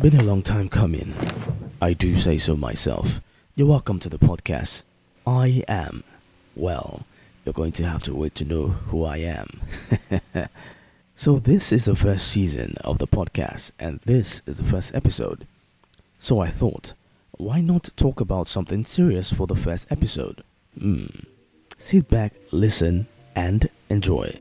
Been a long time coming. I do say so myself. You're welcome to the podcast. I am. Well, you're going to have to wait to know who I am. so, this is the first season of the podcast, and this is the first episode. So, I thought, why not talk about something serious for the first episode? Hmm. Sit back, listen, and enjoy.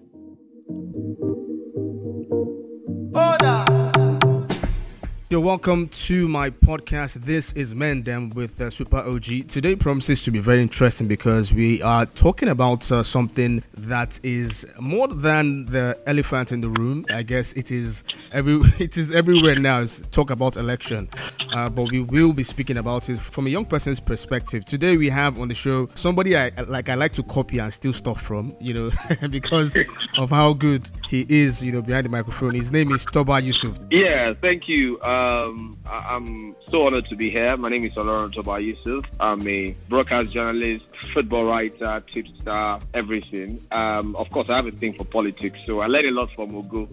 You're welcome to my podcast. This is Mendem with uh, Super OG. Today promises to be very interesting because we are talking about uh, something that is more than the elephant in the room. I guess it is every it is everywhere now. It's talk about election, uh, but we will be speaking about it from a young person's perspective. Today we have on the show somebody I like. I like to copy and steal stuff from, you know, because of how good he is, you know, behind the microphone. His name is Toba Yusuf. Yeah, thank you. Um, I- I'm so honored to be here. My name is Olaron Toba Yusuf. I'm a broadcast journalist, football writer, tipster, everything. Um, of course, I have a thing for politics, so I learn a lot from Ogo.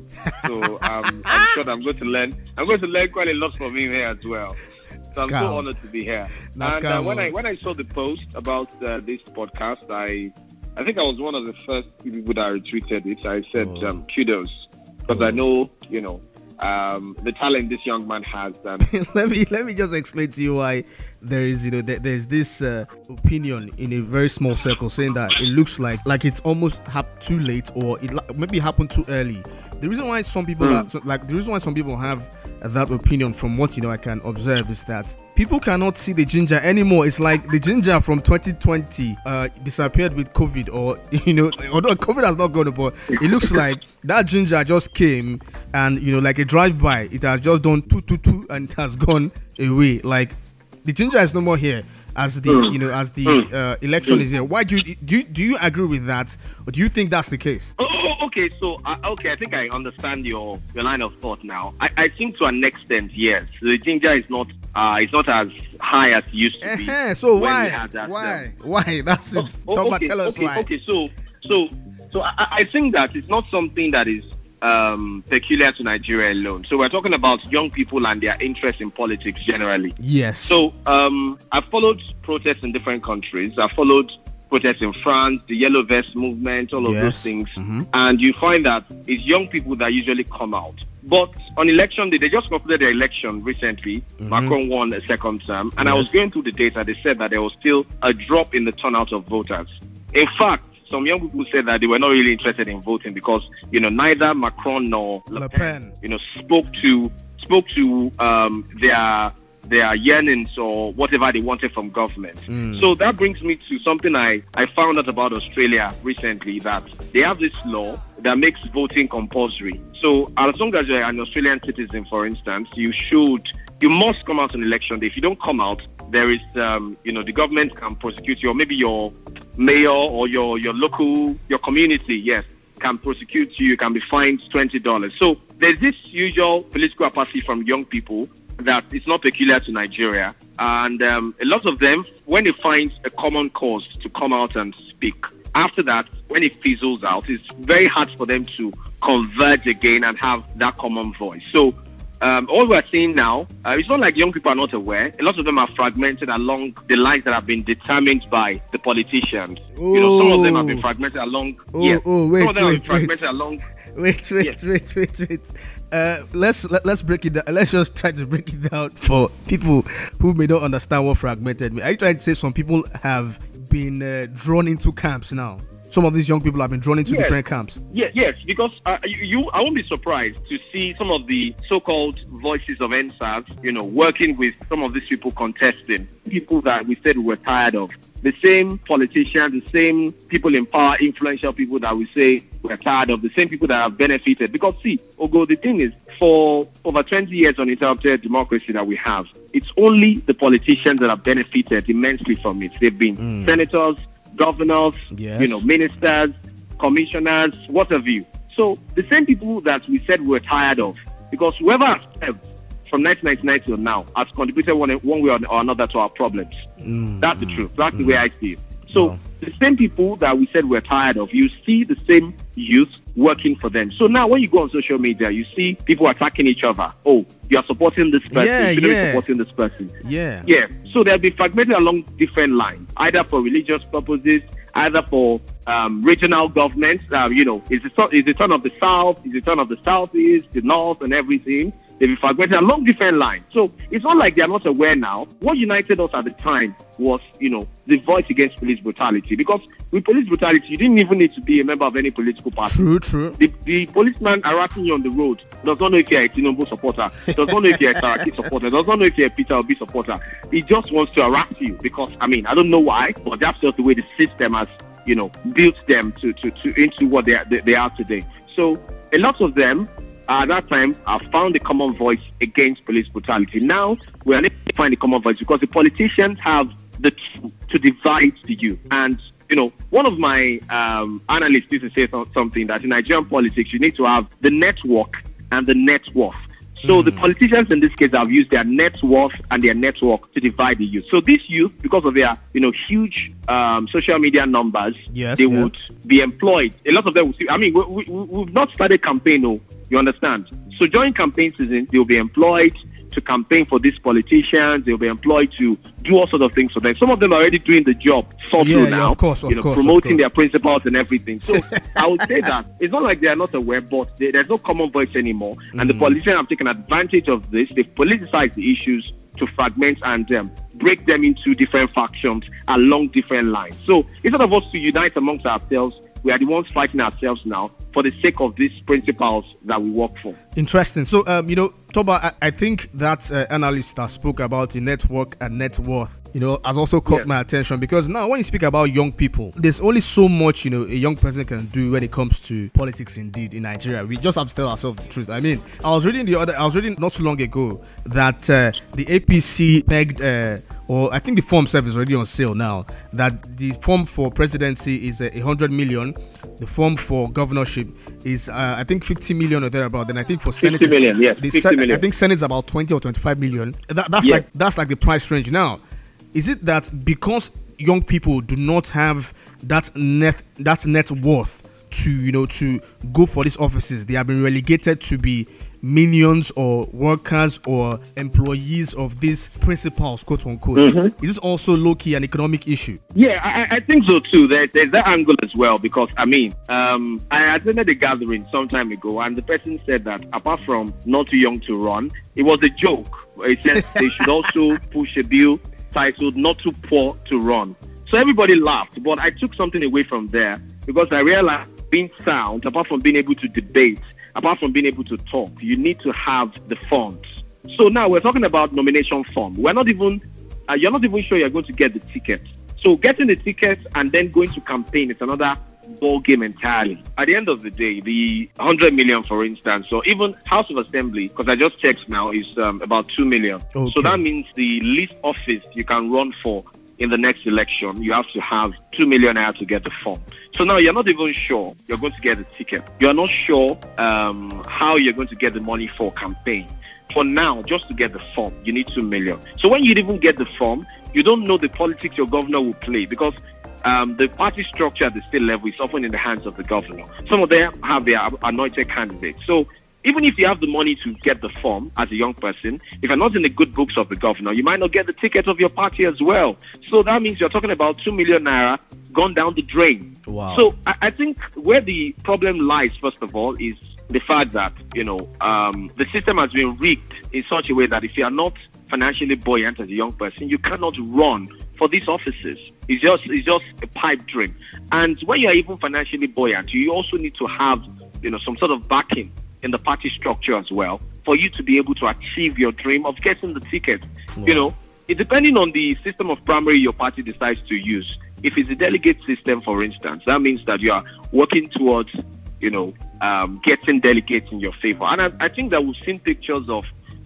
So um, I'm sure I'm going to learn. I'm going to learn quite a lot from him here as well. So I'm so honored to be here. That's and uh, when I oh. when I saw the post about uh, this podcast, I I think I was one of the first people that retweeted it. I said Oh. um, kudos because I know you know um, the talent this young man has. And let me let me just explain to you why there is you know there, there's this uh, opinion in a very small circle saying that it looks like like it's almost hap- too late or it maybe happened too early. The reason why some people Hmm. are, like the reason why some people have that opinion from what you know I can observe is that people cannot see the ginger anymore. It's like the ginger from 2020 uh, disappeared with COVID, or you know, although COVID has not gone, but it looks like that ginger just came and you know, like a drive-by, it has just done two, two, two, and it has gone away. Like the ginger is no more here as the you know as the uh, election is here. Why do you do you, do you agree with that, or do you think that's the case? oh, oh, okay, so uh, okay, I think I understand your your line of thought now. I, I think to an extent, yes, the ginger is not uh, it's not as high as it used to be. Eh-heh, so why that, why um, why that's it? Oh, Toba, okay, tell us okay, why. Okay, so so so I, I think that it's not something that is um, peculiar to Nigeria alone. So we're talking about young people and their interest in politics generally. Yes. So um, I followed protests in different countries. I followed protests in France, the Yellow Vest movement, all of Yes. those things. Mhm. And you find that it's young people that usually come out. But on election day, they just concluded the election recently. Macron won a second term. And I was Mm-hmm. Going through the data. They said that there was still a drop in the turnout of voters. In fact, some young people said that they were not really interested in voting because, you know, neither Macron nor Le, Le Pen, Pen. you know, spoke to spoke to um, their their yearnings or whatever they wanted from government. So that brings me to something I, I found out about Australia recently that they have this law that makes voting compulsory. So as long as you're an Australian citizen, for instance, you should you must come out on election day. If you don't come out, there is um, you know the government can prosecute you or maybe your mayor or your your local your community, yes, can prosecute you, you can be fined twenty dollars. So there's this usual political apathy from young people that it's not peculiar to Nigeria. And um, a lot of them, when they find a common cause to come out and speak, after that, when it fizzles out, it's very hard for them to converge again and have that common voice. So um, all we're seeing now, uh, it's not like young people are not aware. A lot of them are fragmented along the lines that have been determined by the politicians. You know, some of them have been fragmented along. Oh, yes, oh, wait, some of them have wait, been fragmented wait. along. Wait, wait, Yes. wait, wait, wait. Uh, let's let, let's break it down. Let's just try to break it down for people who may not understand what fragmented means. Are you trying to say some people have been uh, drawn into camps now? Some of these young people have been drawn into Yes. different camps. Yes, yes, because uh, you, you, I won't be surprised to see some of the so-called voices of EndSARS, you know, working with some of these people contesting, people that we said we were tired of. The same politicians, the same people in power, influential people that we say we're tired of, the same people that have benefited. Because see, Ogo, the thing is, for over 20 years uninterrupted democracy that we have, it's only the politicians that have benefited immensely from it. They've been senators, governors, Yes. you know, ministers, commissioners, what have you. So the same people that we said we were tired of, because whoever has served from 1999 till now has contributed one, one way or another to our problems. Mm, That's the mm, truth. That's the mm. way I see it. So wow. the same people that we said we're tired of, you see the same youth working for them. So now when you go on social media, you see people attacking each other. Oh, you are supporting this person, yeah, you yeah. supporting this person. Yeah. Yeah. So they'll be fragmented along different lines, either for religious purposes, either for um, regional governments. Uh, you know, is the, is the turn of the South, is the turn of the Southeast, the North, and everything. They've been fragmented along different lines. So it's not like they're not aware now. What united us at the time was, you know, the voice against police brutality. Because with police brutality, you didn't even need to be a member of any political party. True, true. The, the policeman harassing you on the road does not know if you're a Tinubu supporter, does not know if you're a Saraki supporter, does not know if you're a Peter Obi supporter. He just wants to harass you because, I mean, I don't know why, but that's just the way the system has, you know, built them to, to, to into what they are, they, are today. So a lot of them uh, at that time, I found a common voice against police brutality. Now, we are unable to find a common voice because the politicians have the to divide the youth. And, you know, one of my um, analysts used to say something that in Nigerian politics, you need to have the network and the net worth. So mm. the politicians in this case have used their net worth and their network to divide the youth. So this youth, because of their you know huge um, social media numbers, yes, they yeah. would be employed. A lot of them will see. I mean, we, we, we've not started campaign, no. You understand? So during campaign season, they'll be employed to campaign for these politicians. They'll be employed to do all sorts of things for them. Some of them are already doing the job sort yeah, now, yeah, of course, of you know, course, promoting their principles and everything. So I would say that it's not like they are not aware, but they, there's no common voice anymore. Mm. And the mm. politicians have taken advantage of this. They've politicized the issues to fragment and um, break them into different factions along different lines. So instead of us to unite amongst ourselves, we are the ones fighting ourselves now for the sake of these principles that we work for. Interesting. So, um, you know, Toba, I, I think that uh, analyst that spoke about the network and net worth, you know, has also caught yeah. my attention because now when you speak about young people, there's only so much, you know, a young person can do when it comes to politics indeed in Nigeria. We just have to tell ourselves the truth. I mean, I was reading the other, I was reading not too long ago that uh, the APC pegged, uh, or I think the form service is already on sale now, that the form for presidency is a uh, 100 million the form for governorship is, uh, I think, 50 million or thereabout. Then I think for Senate, 50 million, yes, 50 se- million. I think Senate is about 20 or 25 million. That, that's like that's like the price range now. Is it that because young people do not have that net that net worth to you know to go for these offices, they have been relegated to be minions or workers or employees of these principals, quote unquote. Mm-hmm. Is this also low key an economic issue? Yeah, I, I think so too. There, there's that angle as well because I mean, um, I attended a gathering some time ago, and the person said that apart from not too young to run, it was a joke. He said they should also push a bill titled "Not Too Poor to Run." So everybody laughed, but I took something away from there because I realized being sound, apart from being able to debate, apart from being able to talk, you need to have the funds. So now we're talking about nomination form. We're not even, uh, you're not even sure you're going to get the ticket. So getting the ticket and then going to campaign is another ball game entirely. At the end of the day, the 100 million, for instance, or even House of Assembly, because I just checked now, is um, about 2 million. Okay. So that means the least office you can run for in the next election, you have to have 2 million naira to get the form. So now you're not even sure you're going to get the ticket. You're not sure um, how you're going to get the money for campaign. For now, just to get the form, you need two million. So when you even get the form, you don't know the politics your governor will play because um, the party structure at the state level is often in the hands of the governor. Some of them have their anointed candidates. So even if you have the money to get the form as a young person, if you're not in the good books of the governor, you might not get the ticket of your party as well. So that means you're talking about two million naira gone down the drain. Wow. So I, I think where the problem lies, first of all, is the fact that you know um, the system has been rigged in such a way that if you are not financially buoyant as a young person, you cannot run for these offices. It's just it's just a pipe dream. And when you are even financially buoyant, you also need to have you know some sort of backing in the party structure as well for you to be able to achieve your dream of getting the ticket. Wow. You know, it, depending on the system of primary your party decides to use. If it's a delegate system, for instance, that means that you are working towards, you know, um, getting delegates in your favor. And I, I, think that we've seen pictures of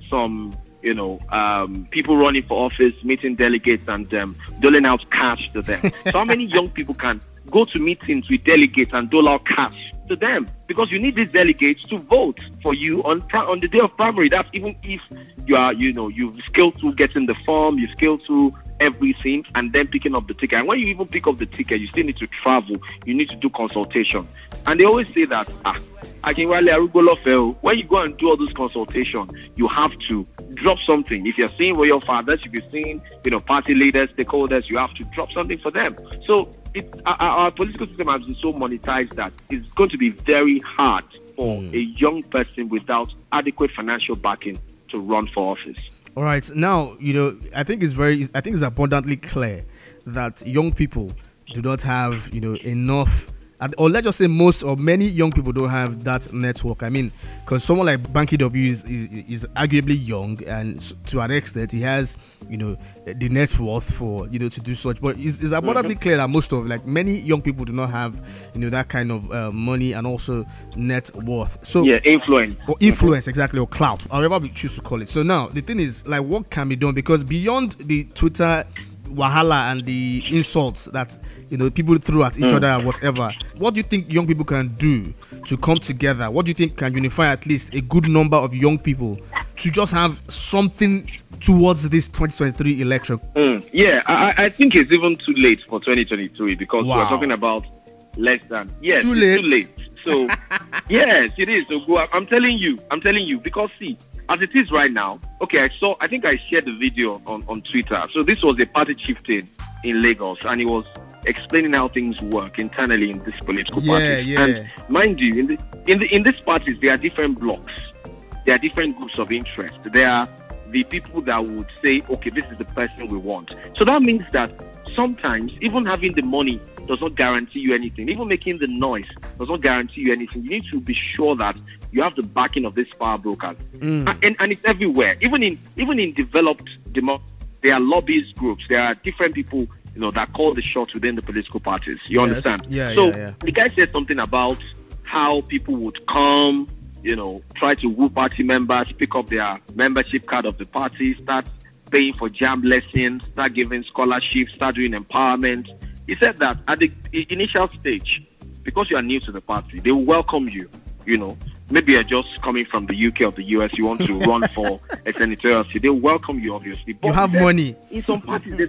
some, you know, um, people running for office, meeting delegates, and um, doling out cash to them. so how many young people can go to meetings with delegates and dole out cash to them? Because you need these delegates to vote for you on on the day of primary. That's even if you are, you know, you've scaled through getting the form, you scaled through everything and then picking up the ticket. And when you even pick up the ticket, you still need to travel. You need to do consultation. And they always say that, ah, when you go and do all those consultation, you have to drop something. If you're seeing with your fathers, if you're seeing, you know, party leaders, stakeholders, you have to drop something for them. So it, our, our political system has been so monetized that it's going to be very hard for mm. a young person without adequate financial backing to run for office. All right. Now, you know, I think it's very, I think it's abundantly clear that young people do not have, you know, enough or let's just say most or many young people don't have that network. I mean, because someone like Banky W is, is, is arguably young, and to an extent, he has you know the net worth for you know to do such. But it's, it's abundantly mm-hmm. clear that most of like many young people do not have you know that kind of uh, money and also net worth. So yeah, influence or influence exactly or clout, however we choose to call it. So now the thing is like, what can be done because beyond the Twitter wahala and the insults that you know people throw at each mm. other and whatever. What do you think young people can do to come together? What do you think can unify at least a good number of young people to just have something towards this 2023 election? Mm. Yeah, I, I, think it's even too late for 2023 because wow. we're talking about less than yes, too late. Too late. So yes, it is. So go. I'm telling you. I'm telling you because see as it is right now, okay, I saw, I think I shared the video on, on Twitter. So this was a party chieftain in Lagos, and he was explaining how things work internally in this political yeah, party. Yeah. And mind you, in the in the in these parties, there are different blocks. There are different groups of interest. There are the people that would say, okay, this is the person we want. So that means that sometimes even having the money does not guarantee you anything. Even making the noise does not guarantee you anything. You need to be sure that you have the backing of these power brokers, mm. and, and it's everywhere. Even in even in developed democracies, there are lobbyist groups. There are different people you know that call the shots within the political parties. You yes. understand? Yeah. So yeah, yeah. the guy said something about how people would come, you know, try to woo party members, pick up their membership card of the party, start paying for JAMB lessons, start giving scholarships, start doing empowerment. He said that at the initial stage, because you are new to the party, they will welcome you. You know, maybe you're just coming from the UK or the US, you want to run for a senatorial seat, they'll welcome you, obviously. But you have said, money. In some parties,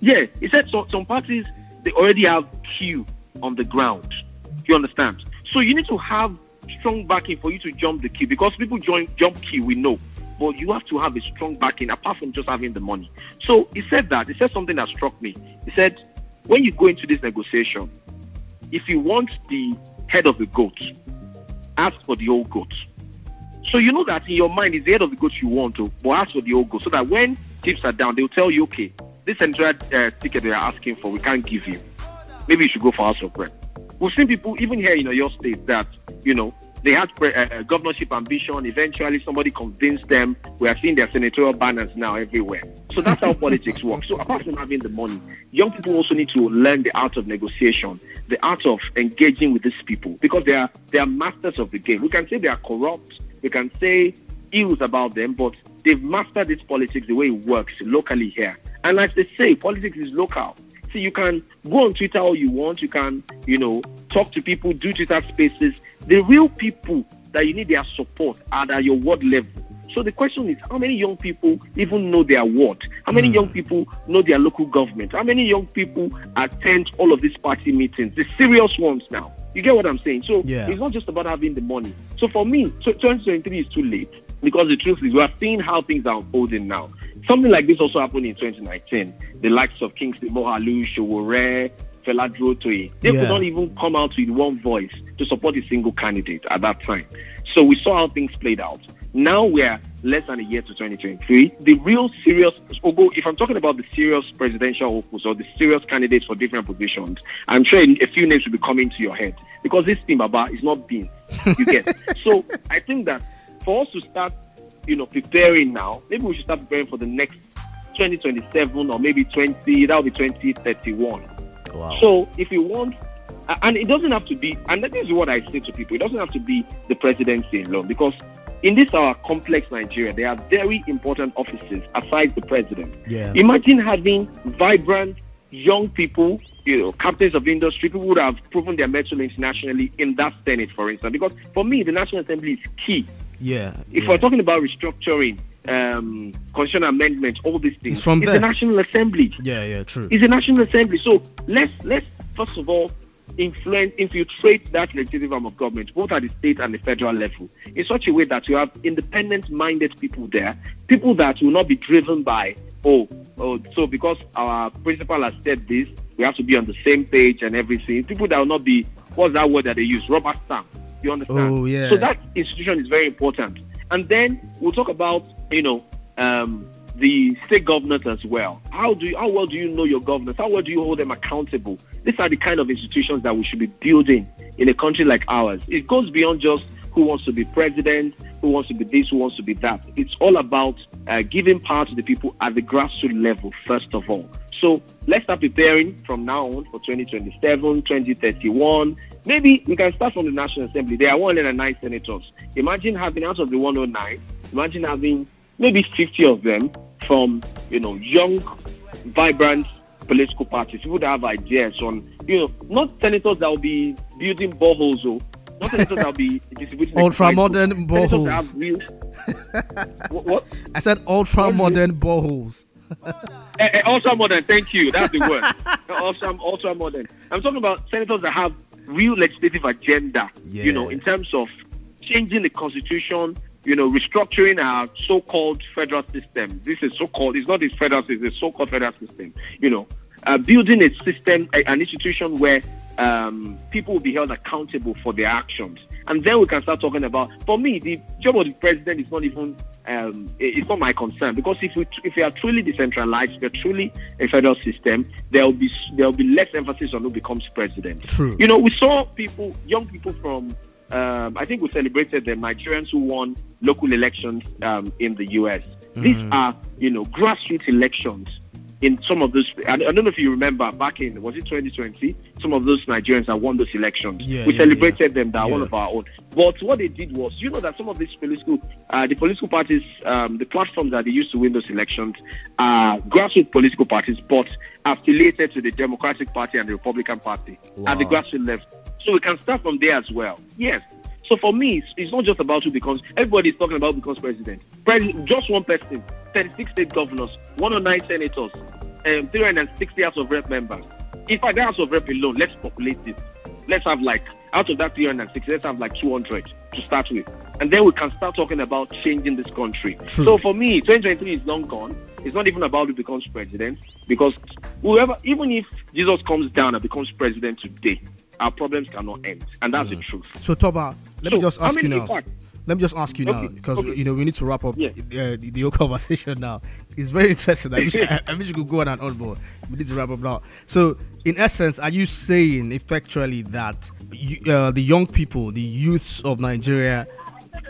yeah, he said so, some parties, they already have queue on the ground. You understand? So you need to have strong backing for you to jump the queue because people join jump queue, we know. But you have to have a strong backing apart from just having the money. So he said that. He said something that struck me. He said, when you go into this negotiation, if you want the head of the goat, ask for the old goat. So you know that in your mind is the head of the goat you want to, but ask for the old goat so that when chips are down, they'll tell you, okay, this entire uh, ticket they are asking for, we can't give you. Maybe you should go for House of Rep. We've seen people, even here in your state, that, you know, they had uh, governorship ambition. Eventually, somebody convinced them. We are seeing their senatorial banners now everywhere. So that's how politics works. So apart from having the money, young people also need to learn the art of negotiation, the art of engaging with these people because they are they are masters of the game. We can say they are corrupt. We can say ills about them, but they've mastered this politics the way it works locally here. And as they say, politics is local. See, you can go on Twitter all you want. You can, you know, talk to people, do Twitter spaces. The real people that you need their support are at your ward level. So the question is, how many young people even know their ward? How many mm. young people know their local government? How many young people attend all of these party meetings, the serious ones now? You get what I'm saying? So yeah. it's not just about having the money. So for me, 2023 is too late because the truth is we are seeing how things are unfolding now. Something like this also happened in 2019. The likes of Kingsley Moghalu, Sowore, Fela Durotoye, they yeah. could not even come out with one voice to support a single candidate at that time. So we saw how things played out. Now we're less than a year to 2023. The real serious, if I'm talking about the serious presidential hopefuls or the serious candidates for different positions, I'm sure a few names will be coming to your head because this thing, Baba, is not being. You get. so I think that for us to start, you know, preparing now, maybe we should start preparing for the next 2027 or maybe 20, that'll be 2031. Wow. So if you want, and it doesn't have to be, and this is what I say to people, it doesn't have to be the presidency alone because in this our complex Nigeria, there are very important offices aside the president. Yeah. Imagine having vibrant young people, you know, captains of industry, people would have proven their mettle internationally in that Senate, for instance. Because for me, the National Assembly is key. Yeah. If yeah. we're talking about restructuring, um, constitutional amendment, all these things. It's from it's there. the National Assembly. Yeah, yeah, true. It's the National Assembly. So let's let's first of all influence, infiltrate that legislative arm of government, both at the state and the federal level, in such a way that you have independent-minded people there, people that will not be driven by, oh, oh, so because our principal has said this, we have to be on the same page and everything. People that will not be, what's that word that they use? Rubber stamp. You understand? Oh, yeah. So that institution is very important. And then we'll talk about, you know, um, the state governors as well. How do you, how well do you know your governors? How well do you hold them accountable? These are the kind of institutions that we should be building in a country like ours. It goes beyond just who wants to be president, who wants to be this, who wants to be that. It's all about uh, giving power to the people at the grassroots level first of all. So let's start preparing from now on for 2027, 2031. Maybe we can start from the National Assembly. There are 109 senators. Imagine having out of the 109, imagine having maybe 50 of them from, you know, young, vibrant political parties, people that have ideas on, you know, not senators that will be building boreholes, or not senators that will be distributing ultra modern boreholes. have real- what? what? I said ultra modern boreholes. Eh, eh, ultra modern, thank you. That's the word. ultra, ultra modern. I'm talking about senators that have real legislative agenda. You know, in terms of changing the constitution. You know, restructuring our so-called federal system. This is so-called. It's not this federal system. It's a so-called federal system. You know, uh, building a system, a- an institution where um, people will be held accountable for their actions, and then we can start talking about. For me, the job of the president is not even. Um, it's not my concern because if we if we are truly decentralized, if we are truly a federal system, there will be there will be less emphasis on who becomes president. True. You know, we saw people, young people from. Um, I think we celebrated the Nigerians who won local elections um, in the U.S. These are, you know, grassroots elections in some of those. I, don't know if you remember back in was it 2020? Some of those Nigerians that won those elections. Yeah, we yeah, celebrated them. They are one of our own. But what they did was, you know, that some of these political, uh, the political parties, um, the platforms that they used to win those elections, are grassroots political parties, but affiliated to the Democratic Party and the Republican Party at the Wow. grassroots level. So we can start from there as well. Yes. So for me, it's, it's not just about who becomes. Everybody's talking about who becomes president. President, just one person, 36 state governors, 109 senators, um, 360 House of Rep members. In fact, the House of Rep alone, let's populate it. Let's have like out of that 360, let's have like 200 to start with, and then we can start talking about changing this country. True. So for me, 2023 is long gone. It's not even about who becomes president because whoever, even if Jesus comes down and becomes president today, our problems cannot end, and that's the truth. So Toba, let me So, just how ask you now. fact, Let me just ask you now because okay. you know we need to wrap up Yeah. uh, the, the whole conversation now. It's very interesting. I wish I, I wish you could go on and on, but we need to wrap up now. So, in essence, are you saying effectually that you, uh, the young people, the youths of Nigeria,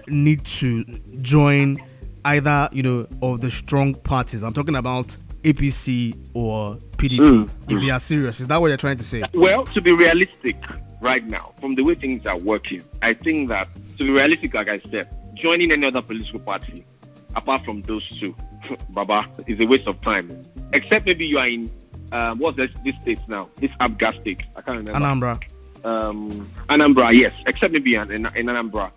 need to join either you know of the strong parties? I'm talking about APC or PDP. Mm, If they are serious, is that what you're trying to say? Well, to be realistic right now, from the way things are working, I think that to be realistic, like I said, joining any other political party apart from those two, Baba, is a waste of time. Except maybe you are in um, what's this, this state now? This Abga state. I can't remember. Anambra. um, Anambra, yes, except maybe in, in, in Anambra.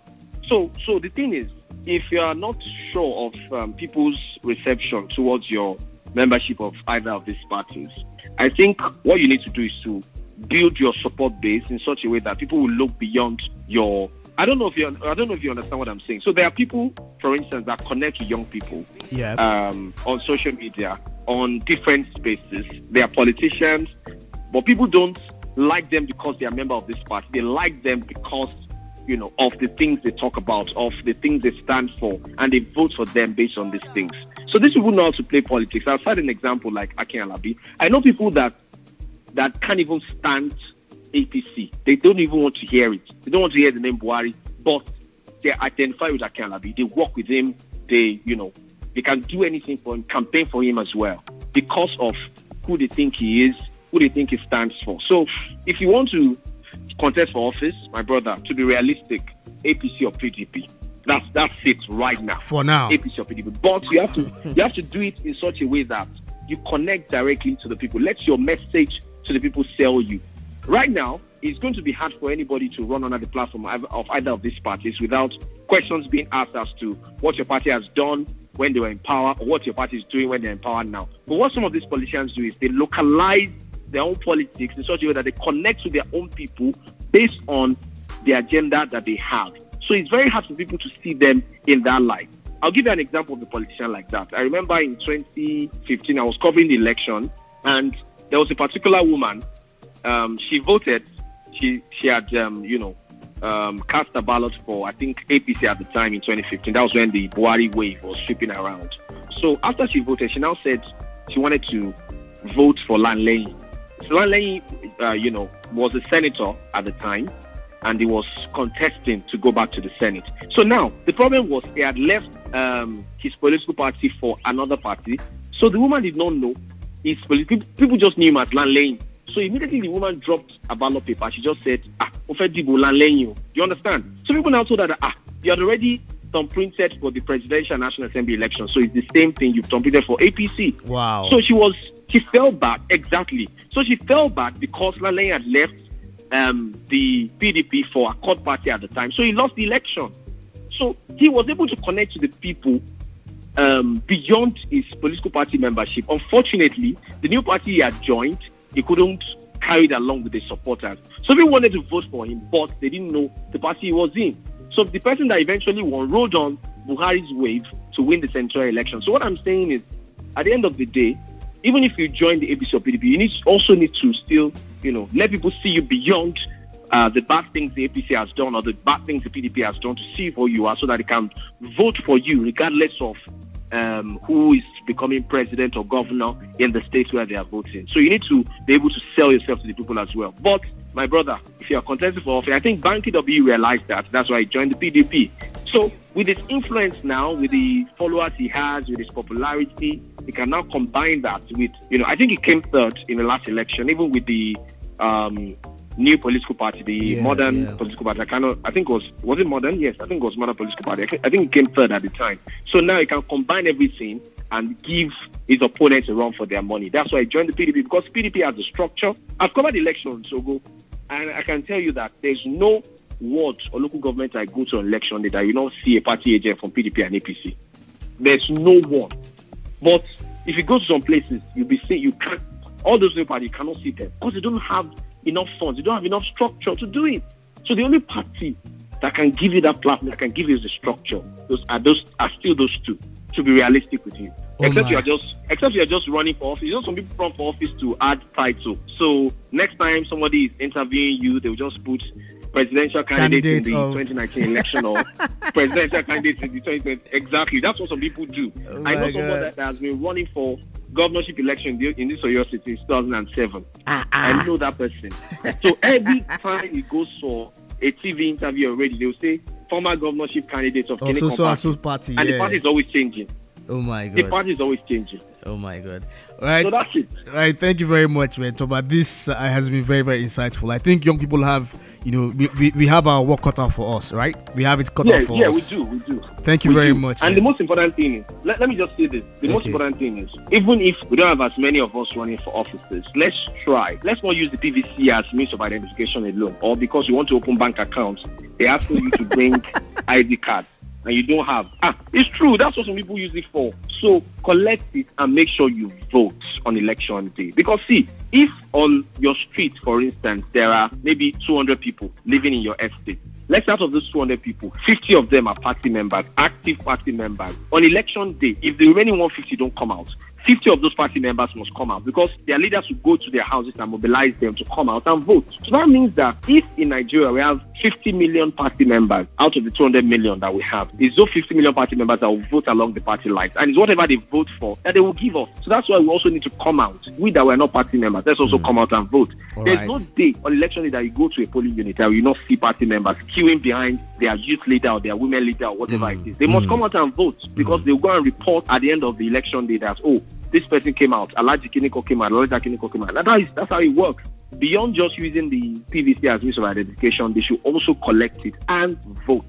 So, so the thing is, if you are not sure of um, people's reception towards your membership of either of these parties, I think what you need to do is to build your support base in such a way that people will look beyond your. I don't know if you. I don't know if you understand what I'm saying. So there are people, for instance, that connect to young people Yeah. um, on social media, on different spaces. They are politicians, but people don't like them because they are a member of this party. They like them because, you know, of the things they talk about, of the things they stand for, and they vote for them based on these things. So these people know how to play politics. I'll cite an example like Akin Alabi. I know people that that can't even stand APC. They don't even want to hear it. They don't want to hear the name Buhari, but they identify with Akin Alabi. They work with him. They, you know, they can do anything for him, campaign for him as well, because of who they think he is, who they think he stands for. So, if you want to contest for office, my brother, to be realistic, APC or PDP, that's that's it right now. For now. APC or PDP. But you have to you have to do it in such a way that you connect directly to the people. Let your message to the people sell you. Right now, it's going to be hard for anybody to run under the platform of either of these parties without questions being asked as to what your party has done, when they were in power or what your party is doing when they're in power now. But what some of these politicians do is they localize their own politics in such a way that they connect to their own people based on the agenda that they have. So it's very hard for people to see them in that light. I'll give you an example of a politician like that. I remember in 2015, I was covering the election, and there was a particular woman. Um, she voted. She she had um, you know um, cast a ballot for I think APC at the time in 2015. That was when the Buhari wave was sweeping around. So after she voted, she now said she wanted to vote for Lanley. So uh, you know, was a senator at the time, and he was contesting to go back to the Senate. So now the problem was he had left um, his political party for another party. So the woman did not know political. People just knew him as Lanley. So immediately the woman dropped a ballot paper. She just said, ah, Ofedibo Lanley. Do you understand? So people now told her that, ah, you had already thumbprinted for the presidential national assembly election. So it's the same thing you've thumbprinted for APC. Wow. So she was, she fell back, exactly. So she fell back because Lanley had left um, the PDP for Accord party at the time. So he lost the election. So he was able to connect to the people um, beyond his political party membership. Unfortunately, the new party he had joined, he couldn't carry it along with the supporters. So they wanted to vote for him, but they didn't know the party he was in. So the person that eventually won rode on Buhari's wave to win the central election. So what I'm saying is, at the end of the day, even if you join the APC or PDP, you need also need to still, you know, let people see you beyond uh, the bad things the APC has done or the bad things the PDP has done to see who you are so that they can vote for you regardless of um, who is becoming president or governor in the states where they are voting. So you need to be able to sell yourself to the people as well. But my brother, if you are contesting for office, I think Banky W realized that. That's why he joined the PDP. So with his influence now, with the followers he has, with his popularity, he can now combine that with, you know, I think he came third in the last election, even with the um, new political party, the Yeah, modern yeah. political party. I cannot. I think it was was it modern? Yes, I think it was modern political party. I think it came third at the time. So now he can combine everything and give his opponents a run for their money. That's why I joined the PDP because PDP has a structure. I've covered elections, so go, and I can tell you that there's no ward or local government I go to on election day that you don't see a party agent from PDP and APC. There's no one. But if you go to some places, you'll be seeing you can't. All those new parties you cannot see them because they don't have enough funds. you don't have enough structure to do it. So the only party that can give you that platform, that can give you the structure, those are those are still those two. To be realistic with you, Oh except my. you are just except you are just running for office. You know, some people run for office to add title. So next time somebody is interviewing you, they will just put presidential candidate, Candidate in the of- 2019 election or presidential candidate in the 2020. Exactly, that's what some people do. Oh I know oh my someone that, that has been running for governorship election in in this Oyo City since 2007. Ah, I know that person. so every time he goes for a TV interview already, they'll say former governorship candidate of Oh, so so party. so party. And the party is always changing. Oh my god. The party is always changing. Oh my god. Right. So that's it. Right, thank you very much, man. Toba, this uh, has been very, very insightful. I think young people have, you know, we, we, we have our work cut out for us, right? We have it cut Yeah, out for us. yeah, we do, we do. Thank you We very do. much. And man. the most important thing is, let, let me just say this. The most important thing is, even if we don't have as many of us running for offices, let's try. Let's not use the PVC as means of identification alone. Or because you want to open bank accounts, they're asking you to bring ID card and you don't have. Ah, it's true. That's what some people use it for. So collect it and make sure you vote on election day. Because see, if on your street, for instance, there are maybe 200 people living in your estate, let's say out of those 200 people, 50 of them are party members, active party members. On election day, if the remaining 150 don't come out, 50 of those party members must come out because their leaders will go to their houses and mobilize them to come out and vote. So that means that if in Nigeria we have 50 million party members out of the 200 million that we have, it's those 50 million party members that will vote along the party lines and it's whatever they vote for that they will give us. So that's why we also need to come out. We that were not party members, let's also hmm. come out and vote. All There's right. no day on election day that you go to a polling unit that you not see party members queuing behind their youth leader or their women leader or whatever hmm. it is. They must hmm. come out and vote because they'll go and report at the end of the election day that, oh, this person came out, Alaji Kiniko came out, Alaji Kiniko came out. That's that's how it works. Beyond just using the PVC as means of identification, they should also collect it and vote.